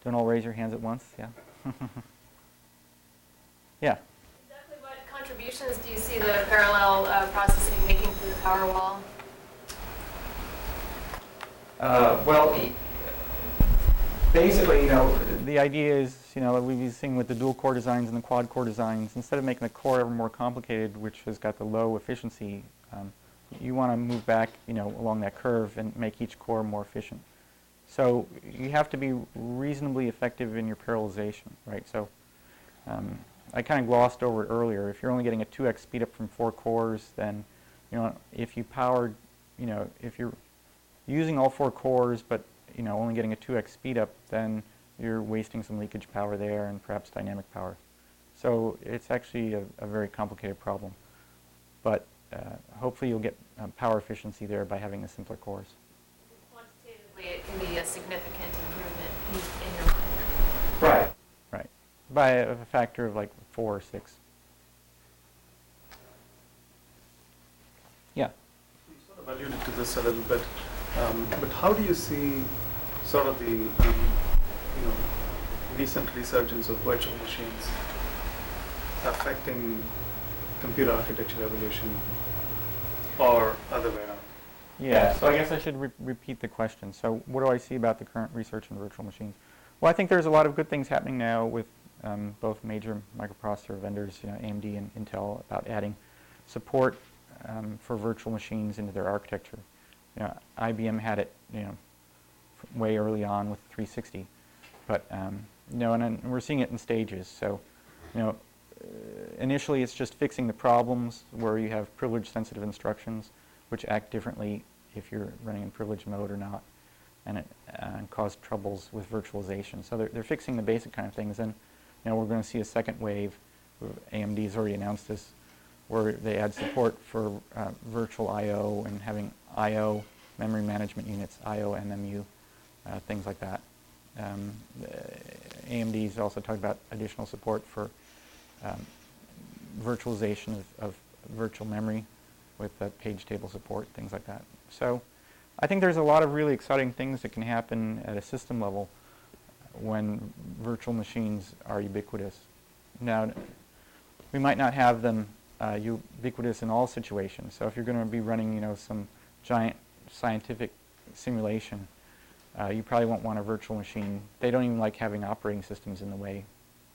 [SPEAKER 4] Don't all raise your hands at once, yeah? [laughs] yeah.
[SPEAKER 6] Exactly what contributions do you see the parallel uh, processing making to the Powerwall?
[SPEAKER 4] Uh, well, basically, you know, the idea is, you know, we've been seeing with the dual core designs and the quad core designs, instead of making the core ever more complicated, which has got the low efficiency, um, you want to move back, you know, along that curve and make each core more efficient. So you have to be reasonably effective in your parallelization, right? So um, I kind of glossed over it earlier. If you're only getting a 2x speed up from four cores, then, you know, if you powered, you know, if you're using all four cores, but you know, only getting a 2x speed up, then you're wasting some leakage power there and perhaps dynamic power. So it's actually a, a very complicated problem. But uh, hopefully you'll get um, power efficiency there by having the simpler cores.
[SPEAKER 6] Quantitatively, it can be a significant improvement in- in your.
[SPEAKER 4] Right. Right. By a, a factor of like four or six. Yeah.
[SPEAKER 7] You sort of alluded to this a little bit, um, but how do you see sort of the, um, you know, recent resurgence of virtual machines affecting computer architecture evolution or other way around?
[SPEAKER 4] Yeah, so I guess I should re- repeat the question. So what do I see about the current research in virtual machines? Well, I think there's a lot of good things happening now with um, both major microprocessor vendors, you know, AMD and Intel, about adding support um, for virtual machines into their architecture. You know, IBM had it, you know, way early on with 360, but um, you know, and, and we're seeing it in stages. So, you know, uh, initially it's just fixing the problems where you have privilege-sensitive instructions, which act differently if you're running in privilege mode or not, and it uh, and cause troubles with virtualization. So they're, they're fixing the basic kind of things, and know, we're going to see a second wave. AMD has already announced this, where they add support for uh, virtual I/O and having I/O memory management units, I/O MMU, uh, things like that. Um, AMD has also talked about additional support for um, virtualization of, of virtual memory with uh, page table support, things like that. So I think there's a lot of really exciting things that can happen at a system level when virtual machines are ubiquitous. Now, we might not have them uh, ubiquitous in all situations. So if you're going to be running, you know, some giant scientific simulation, uh, you probably won't want a virtual machine. They don't even like having operating systems in the way,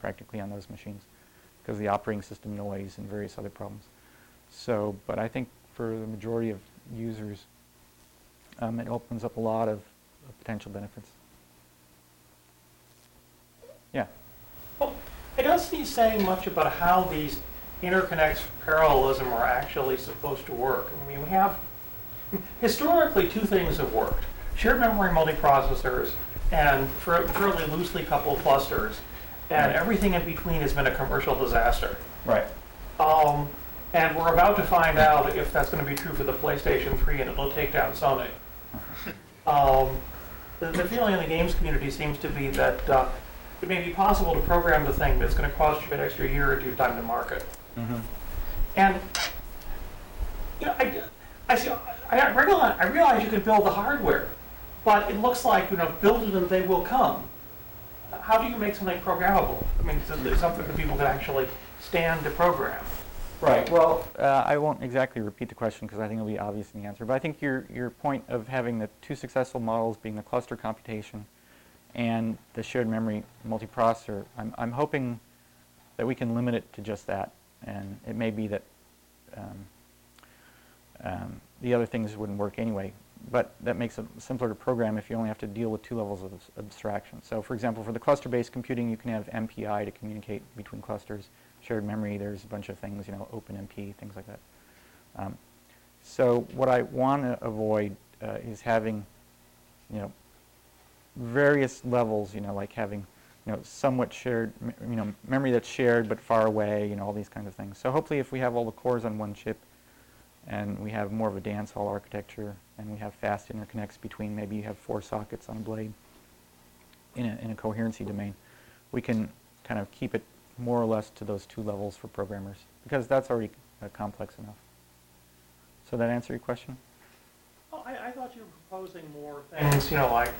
[SPEAKER 4] practically, on those machines, because the operating system noise and various other problems. So, but I think for the majority of users, um, it opens up a lot of, of potential benefits. Yeah.
[SPEAKER 5] Well, it doesn't seem saying much about how these interconnects for parallelism are actually supposed to work. I mean, we have, historically, two things have worked. Shared memory multiprocessors and fairly loosely coupled clusters. And everything in between has been a commercial disaster.
[SPEAKER 4] Right.
[SPEAKER 5] Um, and we're about to find out if that's going to be true for the PlayStation 3 and it'll take down Sony. [laughs] Um, the, the feeling in the games community seems to be that uh, it may be possible to program the thing, but it's going to cost you an extra year or two time to market.
[SPEAKER 4] Mm-hmm.
[SPEAKER 5] And you know, I, I see. I, realize I realize you can build the hardware, but it looks like you know, build it and they will come. How do you make something programmable? I mean, there's something that people can actually stand to program.
[SPEAKER 4] Right. Well, uh, I won't exactly repeat the question because I think it'll be obvious in the answer. But I think your your point of having the two successful models being the cluster computation and the shared memory multiprocessor, I'm I'm hoping that we can limit it to just that, and it may be that um, um, the other things wouldn't work anyway. But that makes it simpler to program if you only have to deal with two levels of abstraction. So, for example, for the cluster-based computing, you can have MPI to communicate between clusters shared memory, there's a bunch of things, you know, OpenMP, things like that. Um, so what I want to avoid uh, is having, you know, various levels, you know, like having, you know, somewhat shared, you know, memory that's shared but far away, you know, all these kinds of things. So hopefully if we have all the cores on one chip and we have more of a dance hall architecture and we have fast interconnects between maybe you have four sockets on a blade in a, in a coherency domain, we can kind of keep it more or less to those two levels for programmers because that's already uh, complex enough. So that answer your question?
[SPEAKER 5] Oh, I, I thought you were proposing more things, you know, like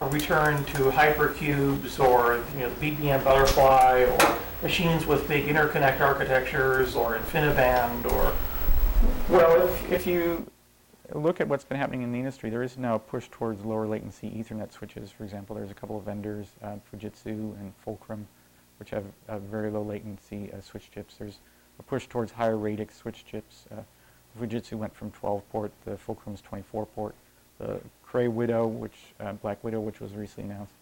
[SPEAKER 5] return to hypercubes or, you know, the BBN Butterfly or machines with big interconnect architectures or InfiniBand or,
[SPEAKER 4] Well, if, if you look at what's been happening in the industry, there is now a push towards lower latency Ethernet switches. For example, there's a couple of vendors, uh, Fujitsu and Fulcrum, which have uh, very low latency uh, switch chips. There's a push towards higher radix switch chips. Uh, Fujitsu went from 12 port, the Fulcrum's 24 port. The Cray Widow, which uh, Black Widow, which was recently announced,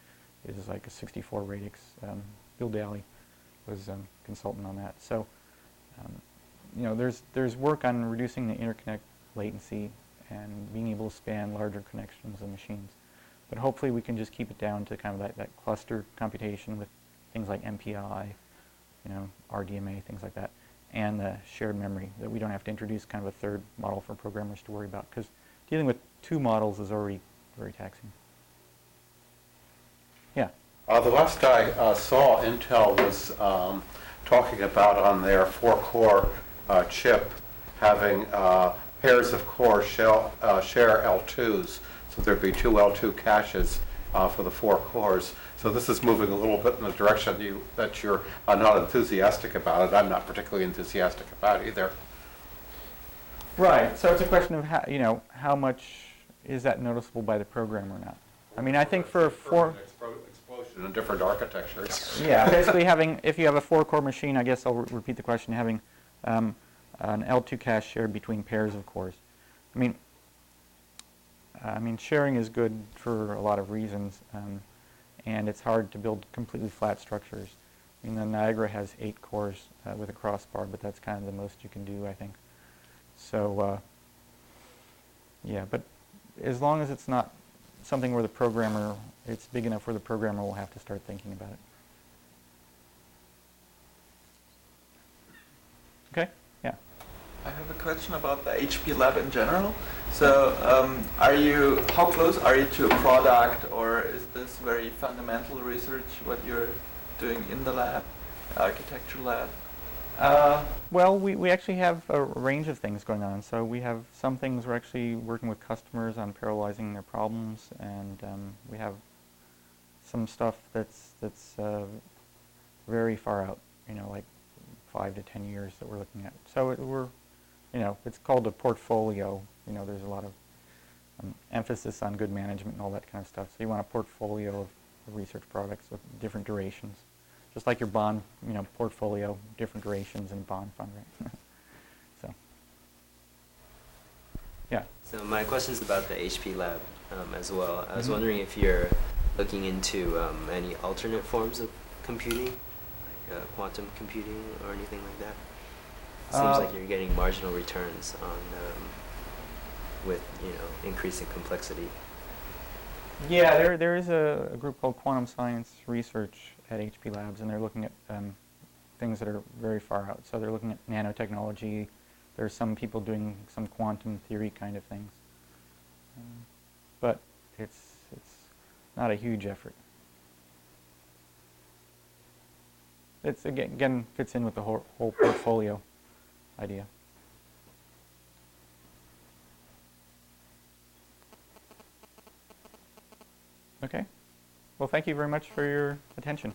[SPEAKER 4] is like a 64 radix. Um, Bill Dally was um, consultant on that. So, um, you know, there's there's work on reducing the interconnect latency and being able to span larger connections of machines. But hopefully we can just keep it down to kind of that, that cluster computation with things like MPI, you know, RDMA, things like that, and the shared memory that we don't have to introduce kind of a third model for programmers to worry about because dealing with two models is already very taxing. Yeah.
[SPEAKER 8] Uh, the last I uh, saw, Intel was um, talking about on their four-core uh, chip having uh, pairs of cores shell, uh, share L2s, so there'd be two L2 caches uh, for the four cores. So this is moving a little bit in the direction you, that you're not enthusiastic about it. I'm not particularly enthusiastic about either.
[SPEAKER 4] Right. So it's a question of how, you know, how much is that noticeable by the program or not? I mean, I think for a four,
[SPEAKER 8] Explosion in different architectures. [laughs]
[SPEAKER 4] yeah, basically having, if you have a four-core machine, I guess I'll re- repeat the question, having um, an L2 cache shared between pairs of cores. I mean, I mean, sharing is good for a lot of reasons, um, and it's hard to build completely flat structures. I mean, the Niagara has eight cores uh, with a crossbar, but that's kind of the most you can do, I think. So, uh, yeah, but as long as it's not something where the programmer, it's big enough where the programmer will have to start thinking about it. Okay? Yeah.
[SPEAKER 9] I have a question about the HP lab in general. So, um, are you how close are you to a product, or is this very fundamental research what you're doing in the lab, architecture lab?
[SPEAKER 4] Uh, well, we, we actually have a range of things going on. So we have some things we're actually working with customers on parallelizing their problems, and um, we have some stuff that's that's uh, very far out. You know, like five to ten years that we're looking at. So it, we're, you know, it's called a portfolio. You know, there's a lot of um, emphasis on good management and all that kind of stuff. So you want a portfolio of, research products with different durations just like your bond, you know, portfolio, different durations and bond fund, right? [laughs] so, yeah.
[SPEAKER 10] So my question is about the HP lab um, as well. I was
[SPEAKER 4] Mhm.
[SPEAKER 10] wondering if you're looking into um, any alternate forms of computing, like uh, quantum computing or anything like that. It Seems
[SPEAKER 4] Uh,
[SPEAKER 10] like you're getting marginal returns on um, with you know increasing complexity.
[SPEAKER 4] Yeah, there, there is a, a group called Quantum Science Research at HP Labs, and they're looking at um, things that are very far out. So they're looking at nanotechnology. There's some people doing some quantum theory kind of things. Um, but it's, it's not a huge effort. It's again, again fits in with the whole, whole portfolio idea. Okay. Well, thank you very much for your attention.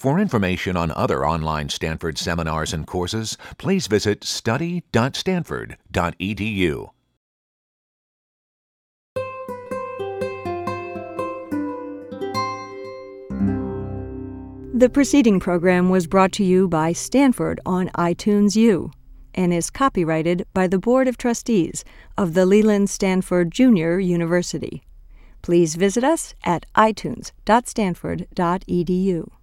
[SPEAKER 2] For information on other online Stanford seminars and courses, please visit study.stanford.edu.
[SPEAKER 1] The preceding program was brought to you by Stanford on iTunes U and is copyrighted by the Board of Trustees of the Leland Stanford Junior University. Please visit us at itunes.stanford.edu.